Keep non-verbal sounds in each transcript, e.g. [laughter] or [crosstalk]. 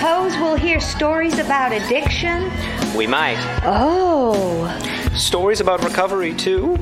suppose we'll hear stories about addiction? We might. Oh. Stories about recovery, too?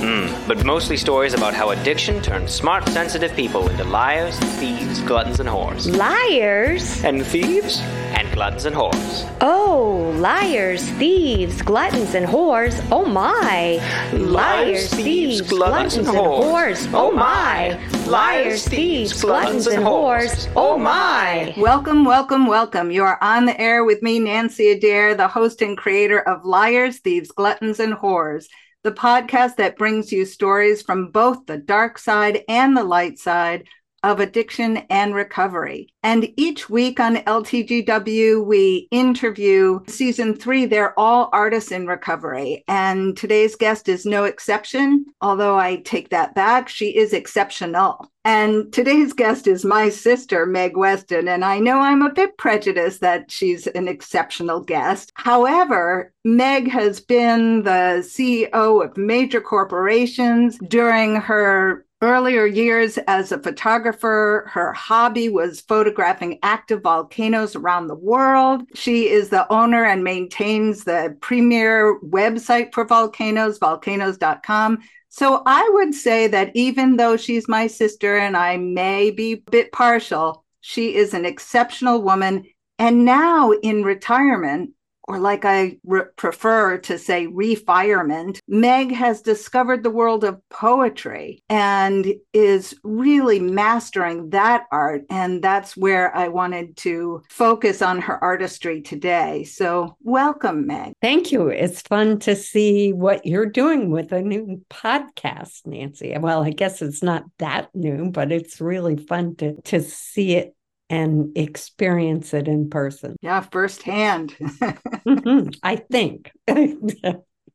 Hmm, but mostly stories about how addiction turns smart, sensitive people into liars, thieves, gluttons, and whores. Liars? And thieves? And gluttons and whores. Oh, liars, thieves, gluttons, and whores. Oh my. Liars, thieves, gluttons, and whores. Oh my. Liars, thieves, gluttons, and whores. Oh my. Welcome, welcome, welcome. You are on the air with me, Nanci Adair, the host and creator of Liars, Thieves, Gluttons, and Whores the podcast that brings you stories from both the dark side and the light side of addiction and recovery. And each week on LTGW, we interview season three. They're all artists in recovery. And today's guest is no exception, although I take that back. She is exceptional. And today's guest is my sister, Meg Weston. And I know I'm a bit prejudiced that she's an exceptional guest. However, Meg has been the CEO of major corporations during her earlier years as a photographer. Her hobby was photographing active volcanoes around the world. She is the owner and maintains the premier website for volcanoes, volcanoes.com. So I would say that even though she's my sister and I may be a bit partial, she is an exceptional woman. And now in retirement, or like I re- prefer to say, refirement, Meg has discovered the world of poetry and is really mastering that art. And that's where I wanted to focus on her artistry today. So, welcome, Meg. Thank you. It's fun to see what you're doing with a new podcast, Nanci. Well, I guess it's not that new, but it's really fun to, to see it and experience it in person. Yeah, firsthand. mm-hmm, [laughs] I think.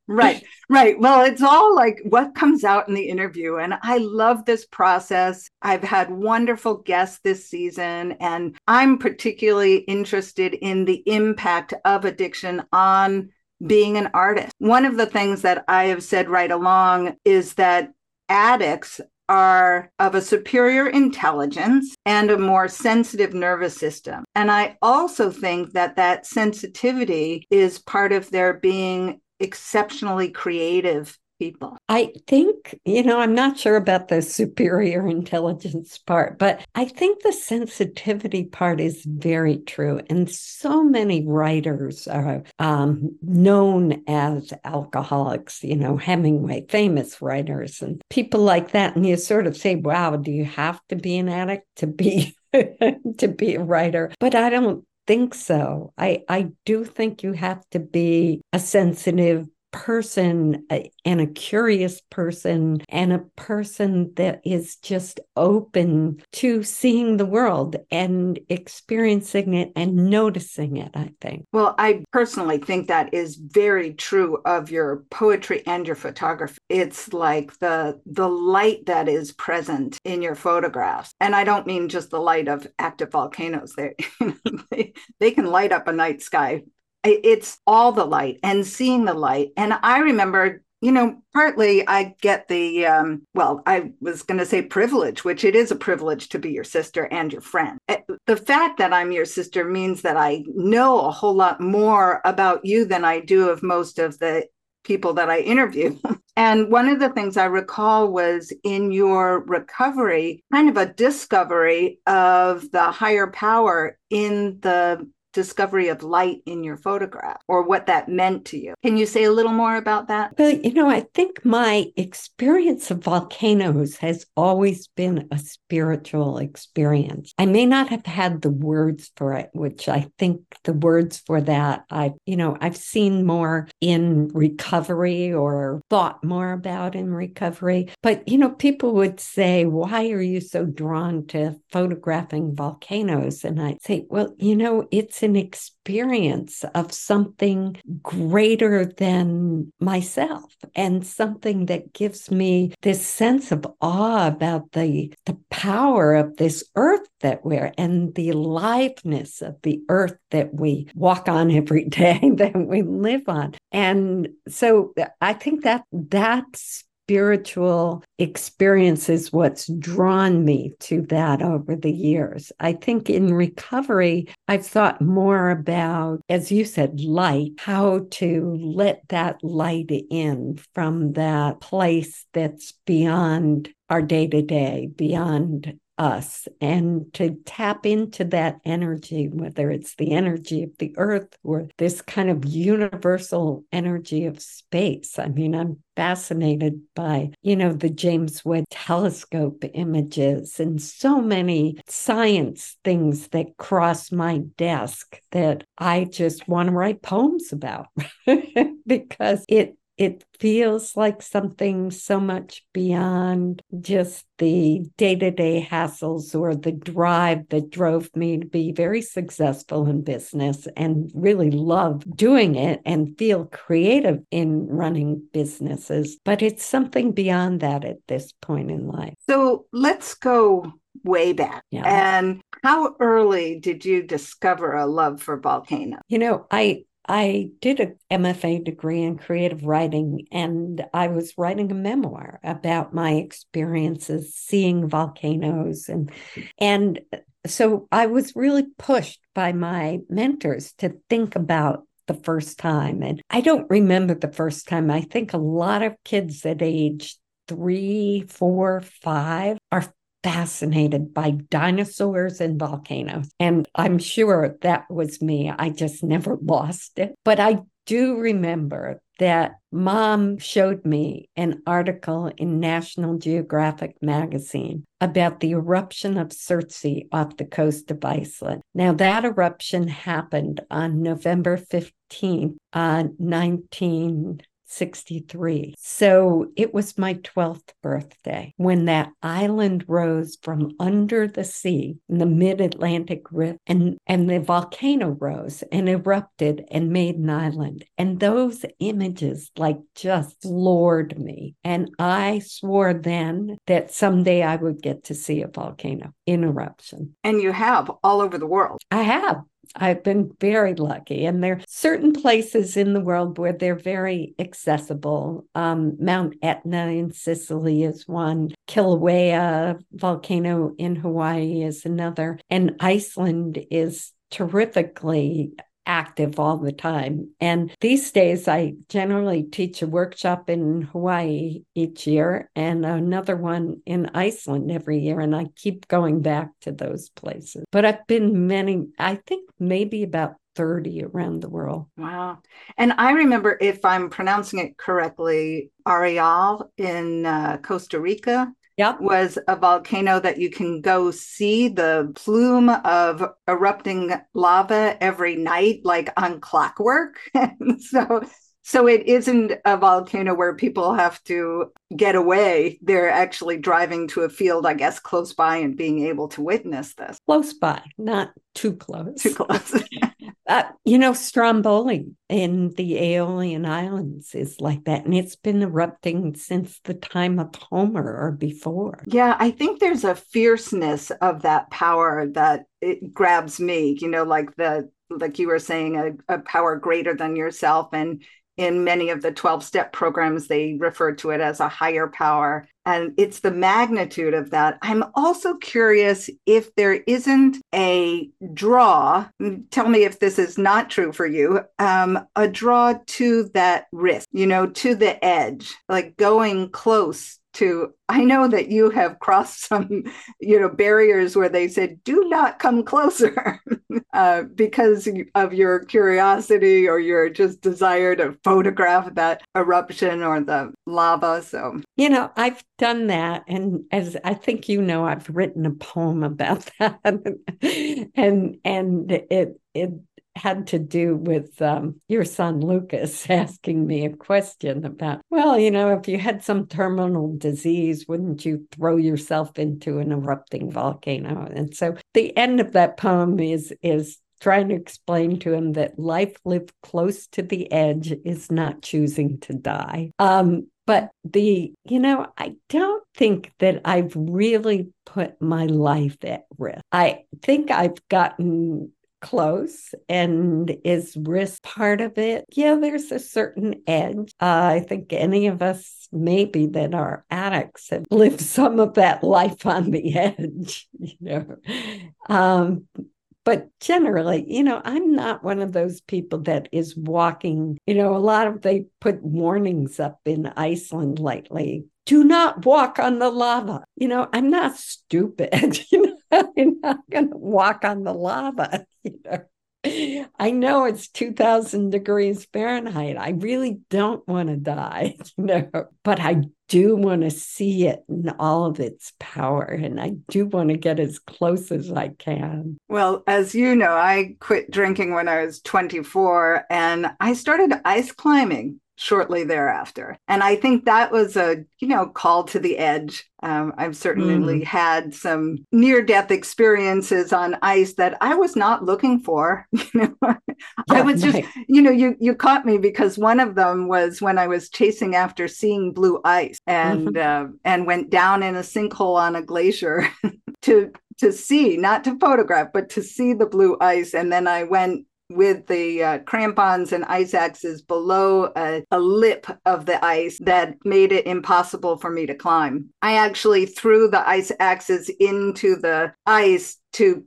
right, right. Well, it's all like what comes out in the interview. And I love this process. I've had wonderful guests this season, and I'm particularly interested in the impact of addiction on being an artist. One of the things that I have said right along is that addicts are of a superior intelligence and a more sensitive nervous system. And I also think that that sensitivity is part of their being exceptionally creative people. I think, you know, I'm not sure about the superior [laughs] intelligence part, but I think the sensitivity part is very true. And so many writers are um, known as alcoholics, you know, Hemingway, famous writers, and people like that. And you sort of say, wow, do you have to be an addict to be? [laughs] to be a writer but i don't think so. I, I do think you have to be a sensitive person and a curious person and a person that is just open to seeing the world and experiencing it and noticing it, I think. Well, I personally think that is very true of your poetry and your photography. It's like the the light that is present in your photographs. And I don't mean just the light of active volcanoes. They, [laughs] they, they can light up a night sky it's all the light and seeing the light. And I remember, you know, partly I get the, um, well, I was going to say privilege, which it is a privilege to be your sister and your friend. Eh, the fact that I'm your sister means that I know a whole lot more about you than I do of most of the people that I interview. [laughs] and one of the things I recall was in your recovery, kind of a discovery of the higher power in the discovery of light in your photograph or what that meant to you. Can you say a little more about that? Well, you know, I think my experience of volcanoes has always been a spiritual experience. I may not have had the words for it, which I think the words for that I, you know, I've seen more in recovery or thought more about in recovery. But, you know, people would say, why are you so drawn to photographing volcanoes? And I'd say, well, you know, it's it's an experience of something greater than myself and something that gives me this sense of awe about the, the power of this earth that we're and the aliveness of the earth that we walk on every [laughs] day that we live on. And so I think that that's spiritual experience is what's drawn me to that over the years. I think in recovery, I've thought more about, as you said, light, how to let that light in from that place that's beyond our day to day, beyond us and to tap into that energy, whether it's the energy of the earth or this kind of universal energy of space. I mean, I'm fascinated by, you know, the James Webb telescope images and so many science things that cross my desk that I just want to write poems about [laughs] because it it feels like something so much beyond just the day to day hassles or the drive that drove me to be very successful in business and really love doing it and feel creative in running businesses. But it's something beyond that at this point in life. So let's go way back. Yeah. And how early did you discover a love for volcanoes? You know, I I did a MFA degree in creative writing, and I was writing a memoir about my experiences seeing volcanoes, and and so I was really pushed by my mentors to think about the first time. And I don't remember the first time. I think a lot of kids at age three, four, five are fascinated by dinosaurs and volcanoes. And I'm sure that was me. I just never [laughs] lost it. But I do remember that mom showed me an article in National Geographic magazine about the eruption of Surtsey off the coast of Iceland. Now, that eruption happened on November 15th, uh, 19. 63. So it was my 12th birthday when that island rose from under the sea in the mid Atlantic Rift and, and the volcano rose and erupted and made an island. And those images like just floored me. And I swore then that someday I would get to see a volcano in eruption. And you have all over the world. I have. I've been very lucky. And there are certain places in the world where they're very accessible. Um, Mount Etna in Sicily is one, Kilauea volcano in Hawaii is another, and Iceland is terrifically active all the time. And these days, I generally teach a workshop in Hawaii each year and another one in Iceland every year. And I keep going back to those places. But I've been many, I think maybe about 30 around the world. Wow. And I remember, if I'm pronouncing it correctly, Arenal in uh, Costa Rica yep. was a volcano that you can go see the plume of erupting lava every night, like on clockwork. [laughs] so so it isn't a volcano where people have to get away. They're actually driving to a field, I guess, close by and being able to witness this. Close by, not too close. Too close. [laughs] uh, you know, Stromboli in the Aeolian Islands is like that. And it's been erupting since the time of Homer or before. Yeah, I think there's a fierceness of that power that it grabs me, you know, like the like you were saying, a, a power greater than yourself. And in many of the 12 step programs, they refer to it as a higher power. And it's the magnitude of that. I'm also curious if there isn't a draw, tell me if this is not true for you, um, a draw to that risk, you know, to the edge, like going close to i know that you have crossed [laughs] some you know barriers where they said do not come closer [laughs] uh, because of your curiosity or your just desire to photograph that eruption or the lava so. You know i've done that and as i think you know i've written a poem about [laughs] that and and it it had to do with um, your son Lucas [laughs] asking me a question about, well, you know, if you had some terminal disease, wouldn't you throw yourself into an erupting volcano? And so the end of that poem is is trying to explain to him that life lived close to the edge is not choosing to die. Um, but the, you know, I don't think that I've really put my life at risk. I think I've gotten close and is risk part of it? Yeah, there's a certain edge. Uh, I think any of us maybe that are addicts have [laughs] lived some of that life on the [laughs] edge, you know. Um, but generally, you know, I'm not one of those people that is walking, you know, a lot of they put warnings up in Iceland lately. Do not walk on the lava. You know, I'm not stupid. [laughs] you know, [laughs] I'm not going to walk on the lava. [laughs] You know, I know it's 2000 degrees Fahrenheit. I really don't want to die, [laughs] you know, but I do want to see it in all of its power and I do want to get as close as I can. Well, as you know, I quit drinking when I was 24 and I started ice climbing shortly thereafter. And I think that was a, you know, call to the edge. Um, I've certainly mm. had some near death experiences on ice that I was not looking for. [laughs] You know, yeah, I was just, you know, you you caught me because one of them was when I was chasing after seeing blue ice and mm-hmm. uh, and went down in a sinkhole on a glacier [laughs] to to see, not to photograph, but to see the blue ice. And then I went with the uh, crampons and ice axes below a, a, lip of the ice that made it impossible for me to climb. I actually threw the ice axes into the ice to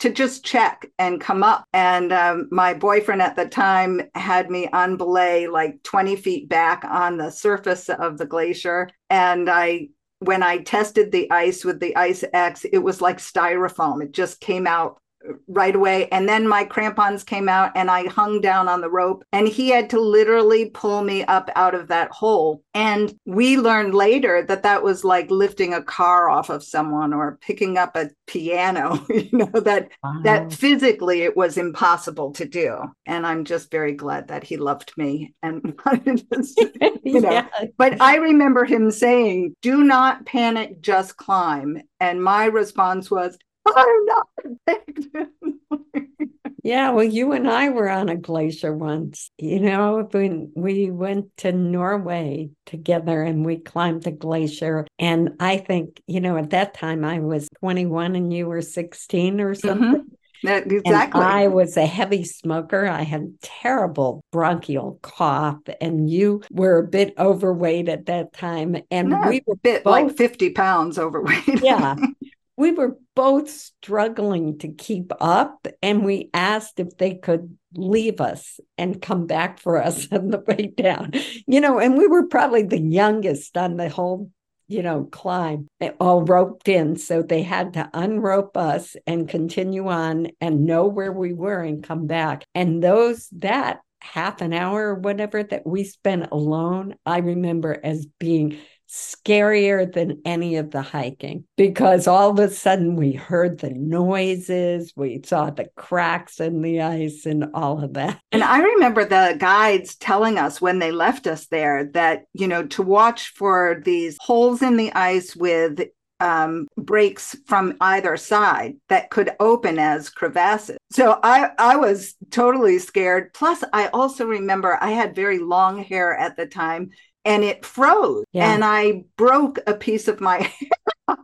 to just check and come up. And um, my boyfriend at the time had me on belay like 20 feet back on the surface of the glacier. And I when I tested the ice with the ice axe, it was like styrofoam. It just came out right away. And then my crampons came out and I hung down on the rope and he had to literally pull me up out of that hole. And we learned later that that was like lifting a car off of someone or picking up a piano, [laughs] you know, that wow. that physically it was impossible to do. And I'm just very glad that he loved me and [laughs] [laughs] you know. Yeah. But I remember him saying, "Do not panic, just climb." And my response was, I'm not big. [laughs] yeah, well, you and I were on a glacier once. You know, when we went to Norway together and we climbed the glacier. And I think, you know, at that time I was 21 and you were 16 or mm-hmm. something. Mm-hmm. That, exactly. And I was a heavy smoker. I had terrible bronchial cough, and you were a bit overweight at that time. And we were bit both, like 50 pounds overweight. yeah [laughs] we were both struggling to keep up and we asked if they could leave us and come back for us [laughs] on the way down. You know and we were probably the youngest on the whole you know climb eh, all roped in. So they had to unrope us and continue on and know where we were and come back. And those that half an hour or whatever that we spent alone i remember as being scarier than any of the hiking because all of a sudden we heard the noises, we saw the cracks in the ice, and all of that. And I remember the guides telling us when they left us there that, you know, to watch for these holes in the ice with um, breaks from either side that could open as crevasses. So I, I was totally scared. Plus, I also remember I had very long hair at the time and it froze yeah. and i broke a piece of my [laughs] hair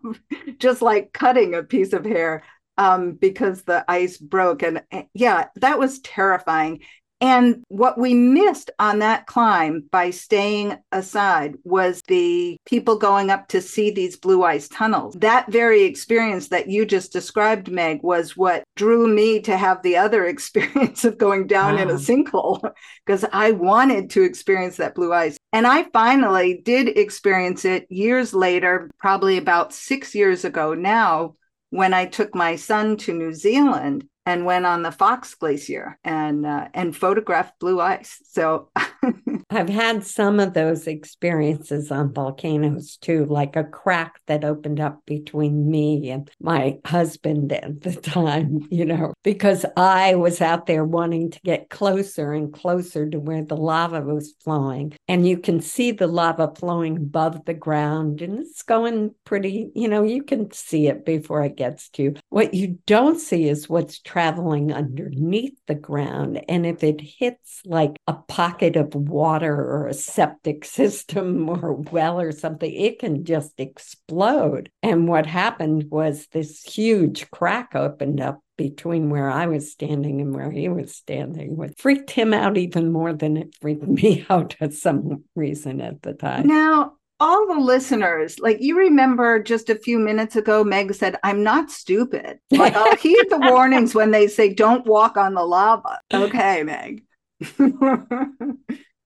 just like cutting a piece of hair um, because the ice broke and eh, yeah that was terrifying and what we missed on that climb by staying aside was the people going up to see these blue ice tunnels. That very experience that you just described, Meg, was what drew me to have the other [laughs] experience of going down wow. in a sinkhole because I wanted to experience that blue ice. And I finally did experience it years later, probably about six years ago now, when I took my son to New Zealand and went on the Fox Glacier and uh, and photographed blue ice. So [laughs] I've had some of those experiences on volcanoes too, like a crack that opened up between me and my husband at the [laughs] time, you know, because I was out there wanting to get closer and closer to where the lava was flowing. And you can see the lava flowing above the ground and it's going pretty, you know, you can see it before it gets to you. What you don't see is what's traveling underneath the ground. And if it hits like a pocket of water, water or a septic [laughs] system or well or something, it can just explode. And what happened was this huge crack opened up between where I was standing and where he was standing, which freaked him out even more than it freaked [laughs] me out for some reason at the time. Now, all the listeners, like you remember just a few minutes ago, Meg said, I'm not stupid. Like oh, I'll heed the warnings when they say don't walk on the lava. [laughs] Okay, Meg.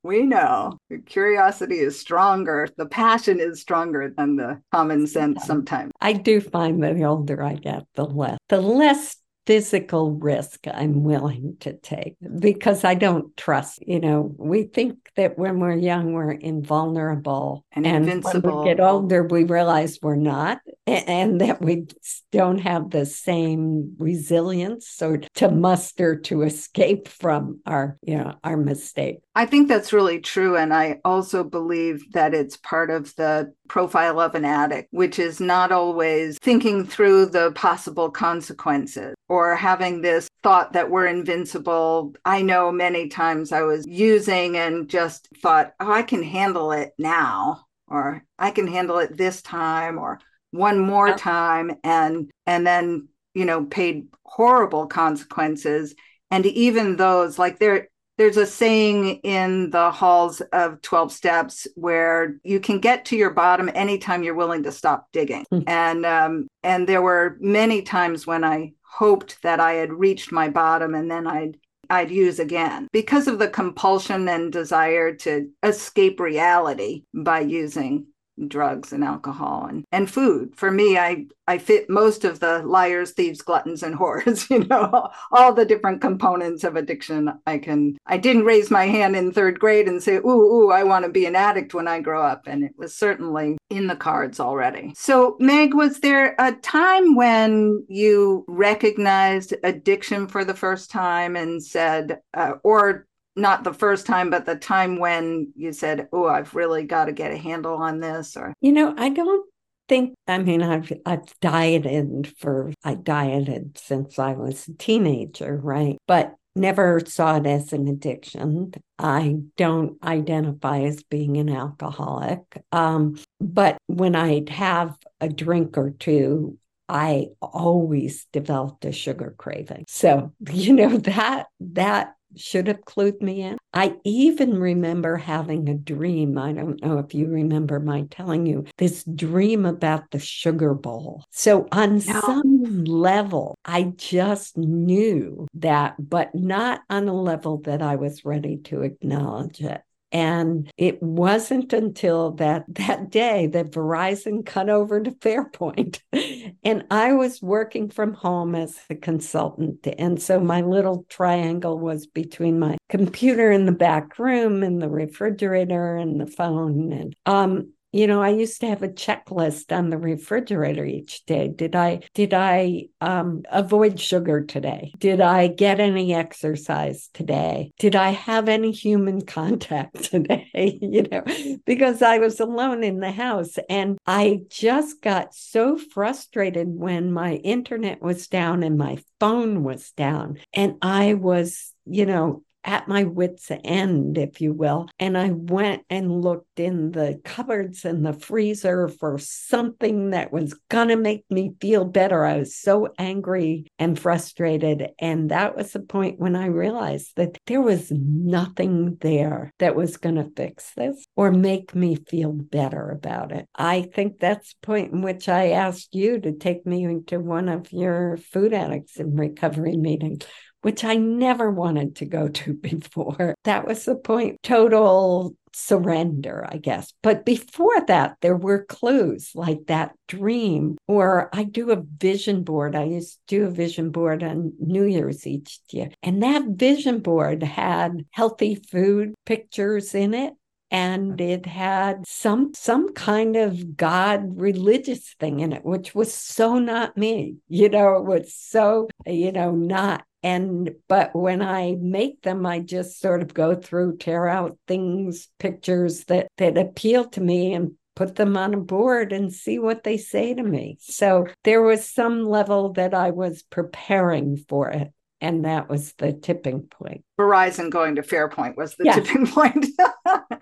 We know. The curiosity is stronger, the passion is stronger than the common sense sometimes. I do find that the older I get, the less the less physical risk I'm willing to take because I don't trust. You know, we think that when we're young, we're invulnerable. And, and invincible. when we get older, we realize we're not and that we don't have the same resilience or to muster to escape from our, you know, our mistake. I think that's really true. And I also believe that it's part of the profile of an addict, which is not always thinking through the possible consequences or having this thought that we're invincible. I know many times I was using and just thought, oh, I can handle it now, or I can handle it this time, or one more time, and and then you know paid horrible consequences. And even those, like there, there's a saying in the halls of 12 steps where you can get to your bottom anytime you're willing to stop digging mm. and um, and there were many times when i hoped that i had reached my bottom and then i'd I'd use again because of the compulsion and desire to escape reality by using drugs and alcohol and, and food. For me, I, I fit most of the liars, thieves, gluttons, and whores, [laughs] you know, all the different components of addiction. I can, I didn't raise my hand in third grade and say, ooh, ooh, I want to be an addict when I grow up. And it was certainly in the cards already. So, Meg, was there a time when you recognized addiction for the first time and said, uh, or not the first time, but the time when you said, "Oh, I've really got to get a handle on this," or you know, I don't think. I mean, I've I've dieted for I dieted since I was a teenager, right? But never saw it as an addiction. I don't identify as being an alcoholic. Um, but when I'd have a drink or two, I always developed a sugar craving. So, [laughs] you know, that that should have clued me in. I even remember having a dream. I don't know if you remember my telling you this dream about the sugar bowl. So, on no. some level, I just knew that, but not on a level that I was ready to acknowledge it. And it wasn't until that that day that Verizon cut over to Fairpoint. [laughs] and I was working from home as a consultant. And so my little triangle was between my computer in the back room and the refrigerator and the phone. And um, you know i used to have a checklist on the refrigerator each day. Did i did i um, avoid sugar today? Did i get any exercise today? Did i have any human [laughs] contact today? [laughs] You know because i was alone in the house and i just got so frustrated when my internet was down and my phone was down. And i was you know at my wits' end, if you will. And I went and looked in the cupboards and the freezer for something that was going to make me feel better. I was so angry and frustrated. And that was the point when I realized that there was nothing there that was going to fix this or make me feel better about it. I think that's the point in which I asked you to take me into one of your food addicts in recovery meetings which I never wanted to go to [laughs] before. That was the point, total surrender, I guess. But before that, there were clues like that dream, or I do a vision board. I used to do a vision board on New Year's each year. And that vision board had healthy food pictures in it and mm-hmm. it had some some kind of god religious thing in it which was so not me you know it was so you know not and but when i make them i just sort of go through tear out things pictures that that appeal to me and put them on a board and see what they say to me. So there was some level that i was preparing for it. And that was the tipping point. Verizon going to fairpoint was the tipping [laughs] point.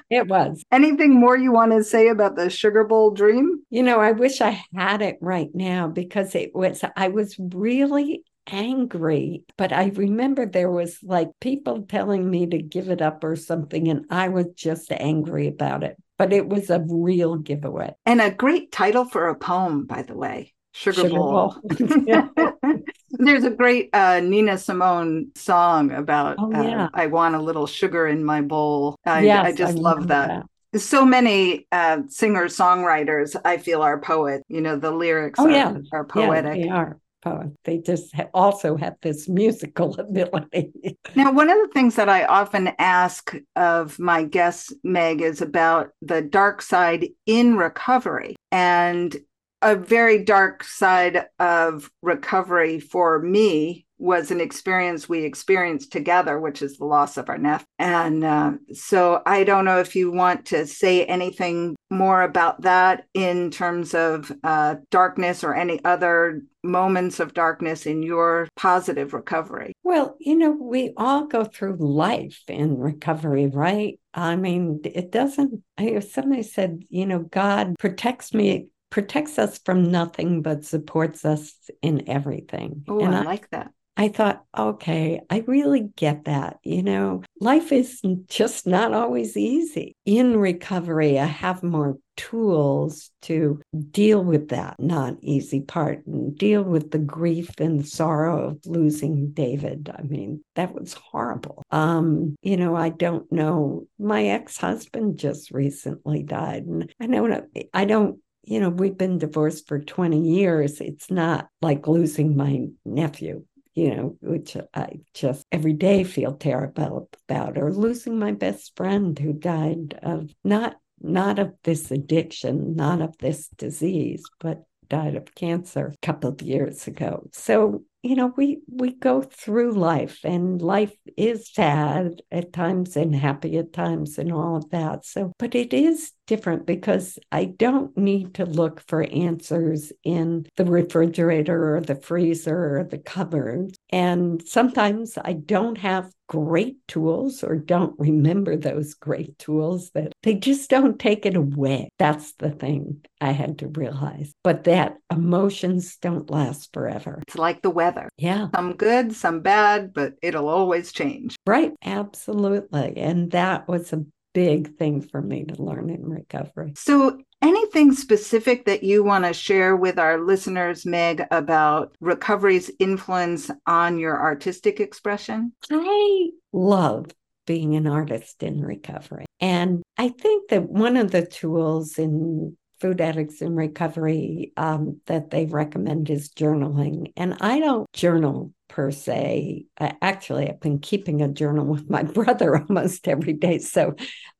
It was. Anything more you want to say about the Sugar Bowl dream? You know, I wish I had it right now because it was, I was really angry, but I remember there was like people telling me to give it up or something, and I was just angry about it. But it was a real giveaway. And a great title for a poem, by the way. Sugar, Sugar Bowl. Bowl. [laughs] [laughs] There's a great uh, Nina Simone song about Oh, uh, yeah. I want a little sugar in my bowl. I, Yes, I just love remember that. So many uh, singer songwriters, I feel, are poet. You know, the lyrics Oh, are, yeah. are Yeah, poetic. they are poets. They just ha- also have this musical [laughs] ability. Now, one of the things that I often ask of my guests, Meg, is about the dark side in recovery. And a very dark side of recovery for me was an experience we experienced together, which is the loss of our nephew. And uh, so I don't know if you want to say anything more about that in terms of uh, darkness or any other moments of darkness in your positive recovery. Well, you know, we all go through life in recovery, right? I mean, it doesn't, I, somebody said, you know, God protects me, protects us from nothing, but supports us in everything. Oh, and I I, like that. I thought, okay, I really get that. You know, life is just not always easy. In recovery, I have more tools to deal with that not easy part and deal with the grief and sorrow of losing David. I mean, that was horrible. Um, you know, I don't know. My ex-husband just recently died, and I know I don't you know, we've been divorced for 20 years. It's not like losing my nephew you know, which I just every day feel terrible about, or losing my best friend who died of not not of this addiction, not of this disease, but died of cancer a couple of years ago. So, you know, we we go through life and life is sad at times and happy at times and all of that. So, but it is different because I don't need to look for answers in the refrigerator or the freezer or the cupboard. And sometimes I don't have great tools or don't remember those great tools that they just don't take it away. That's the thing I had to realize. But that emotions don't last forever. It's like the weather. Yeah. Some good, some bad, but it'll always change. Right. Absolutely. And that was a big thing for me to learn in recovery. So, anything specific that you want to share with our listeners, Meg, about recovery's influence on your artistic expression? I love being an artist in recovery. And I think that one of the tools in food addicts in recovery um, that they recommend is journaling. And I don't journal per se. I, actually, I've been keeping a journal with my [laughs] brother almost every day. So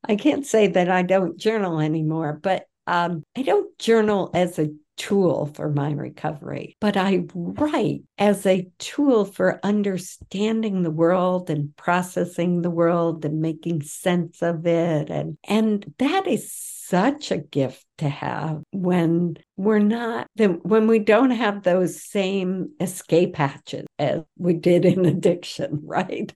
I can't say that I don't journal anymore, but um, I don't journal as a tool for my recovery, but I write as a tool for understanding the world and processing the world and making sense of it. And, and that is such a gift to have when we're not when we don't have those same escape hatches as we did in [laughs] addiction right?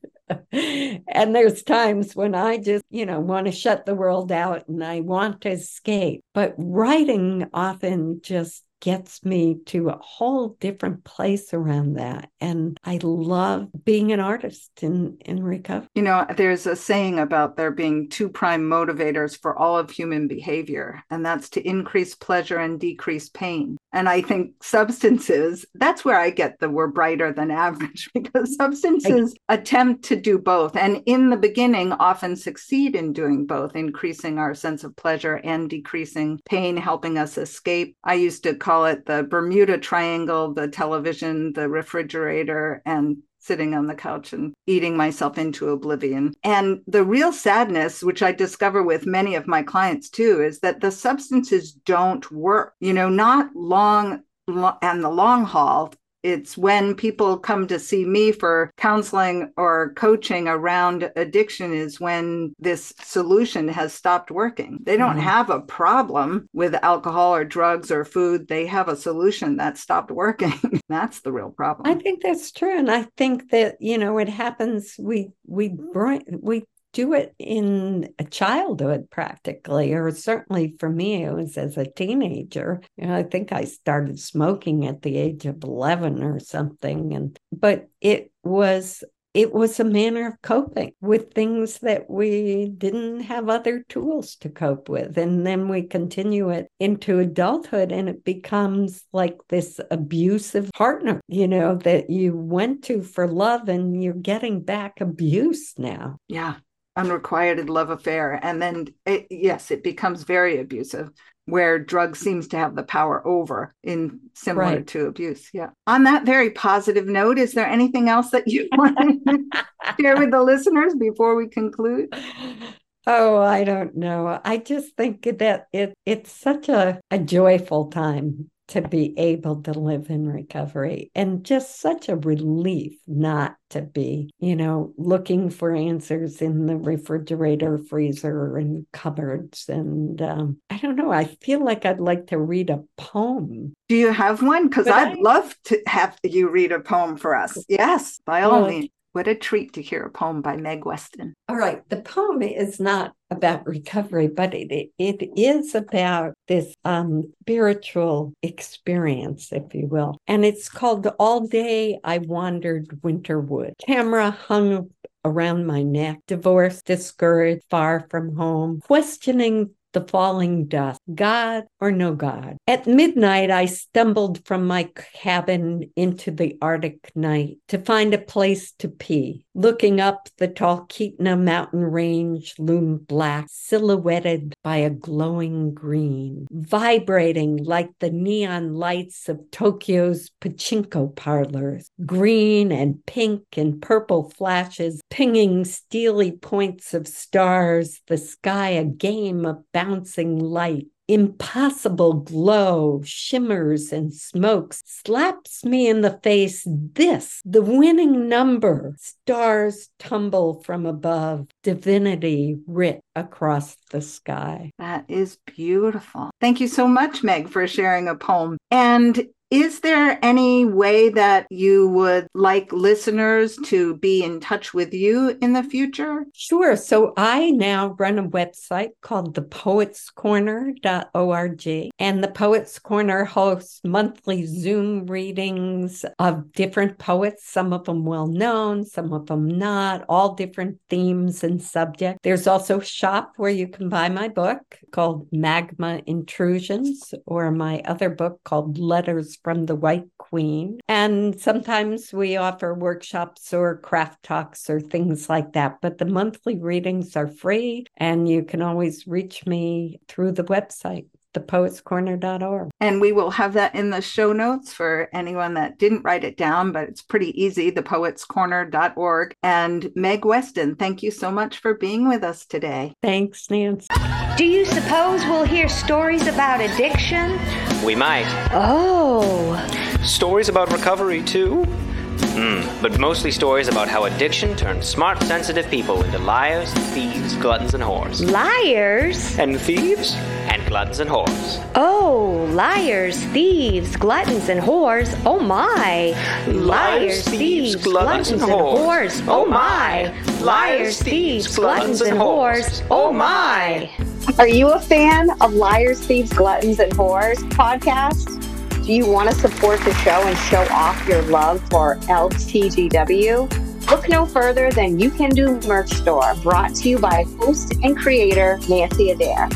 And there's times when i just you know want to shut the world out and i want to escape but writing often just gets me to a whole different place around that. And i love being an artist in in recovery. You know there's a saying about there being two prime motivators for all of human behavior and that's to increase pleasure and decrease pain. And i think substances that's where i get the we're brighter than average [laughs] because substances attempt to do both and in the beginning often succeed in doing both increasing our sense of pleasure and decreasing pain helping us escape. I used to call it the bermuda triangle the television the refrigerator and sitting on the couch and eating myself into oblivion. And the real sadness, which I discover with many of my clients too, is that the substances don't work. You know, not long and the long haul. It's when people come to see me for counseling or coaching around addiction is when this solution has stopped working. They don't mm-hmm. have a problem with alcohol or drugs or food. They have a solution that stopped working. [laughs] that's the real problem. I think that's true. And I think that, you know, it happens we we bring we do it in a childhood practically, or certainly for me, it was as a teenager. You know, I think I started smoking at the age of 11 or something. And, but it was it was a manner of coping with things that we didn't have other tools to cope with. And then we continue it into adulthood and it becomes like this abusive partner, you know, that you went to for love and you're getting back abuse now. Yeah. Unrequited love affair. And then, it, yes, it becomes very abusive where drugs seems to have the power over in similar right. to abuse. Yeah. On that very positive note, is there anything else that you [laughs] want to share with the listeners before we conclude? Oh, I don't know. I just think that it it's such a, a joyful time to be able to live in recovery and just such a relief not to be, you know, looking for answers in the refrigerator, freezer, and cupboards. And um, I don't know, I feel like I'd like to read a poem. Do you have one? Because I'd I... love to have you read a poem for us. Yes, by all well, means. What a treat to hear a poem by Meg Weston. All right. The poem is not about [laughs] recovery, but it, it, is about this um, spiritual experience, if you will. And it's called All Day I Wandered Winterwood. Camera hung around my neck, divorced, discouraged, far from home, questioning the falling dust, God or no God. At midnight, I stumbled from my cabin into the Arctic night to find a place to pee. Looking up, the Talkeetna mountain range loomed black, silhouetted by a glowing green, vibrating like the neon lights of Tokyo's pachinko parlors, green and pink and purple flashes, pinging steely points of stars, the sky a game of bouncing light impossible glow, shimmers and smokes, slaps me in the face. This, the winning number. Stars tumble from above, divinity writ across the sky. That is beautiful. Thank you so much, Meg, for sharing a poem. And is there any way that you would like listeners to be in touch with you in the future? Sure. So I now run a website called thepoetscorner.org. And the Poets Corner hosts monthly Zoom readings of different poets, some of them well known, some of them not, all different themes and subjects. There's also a shop where you can buy my book called Magma Intrusions or my other book called Letters from the White Queen. And sometimes we offer workshops or craft talks or things like that. But the monthly readings are free, and you can always reach me through the website thepoetscorner.org. And we will have that in the show notes for anyone that didn't write it down, but it's pretty easy, thepoetscorner.org. And Meg Weston, thank you so much for being with us today. Thanks, Nanci. Do you suppose we'll hear stories about addiction? We might. Oh. Stories about recovery, too? Mm, but mostly stories about how addiction turns smart, sensitive people into liars, thieves, gluttons, and whores. Liars? And thieves? And gluttons and whores. Oh, liars, thieves, gluttons, and whores. Oh my. Liars, thieves, gluttons, and whores. Oh my. Liars, thieves, gluttons, and whores. Oh my. Are you a fan of Liars, Thieves, Gluttons, and Whores podcast? Do you want to support the show and show off your love for LTGW? Look no further than You Can Do merch store brought to you by host and creator Nanci Adair.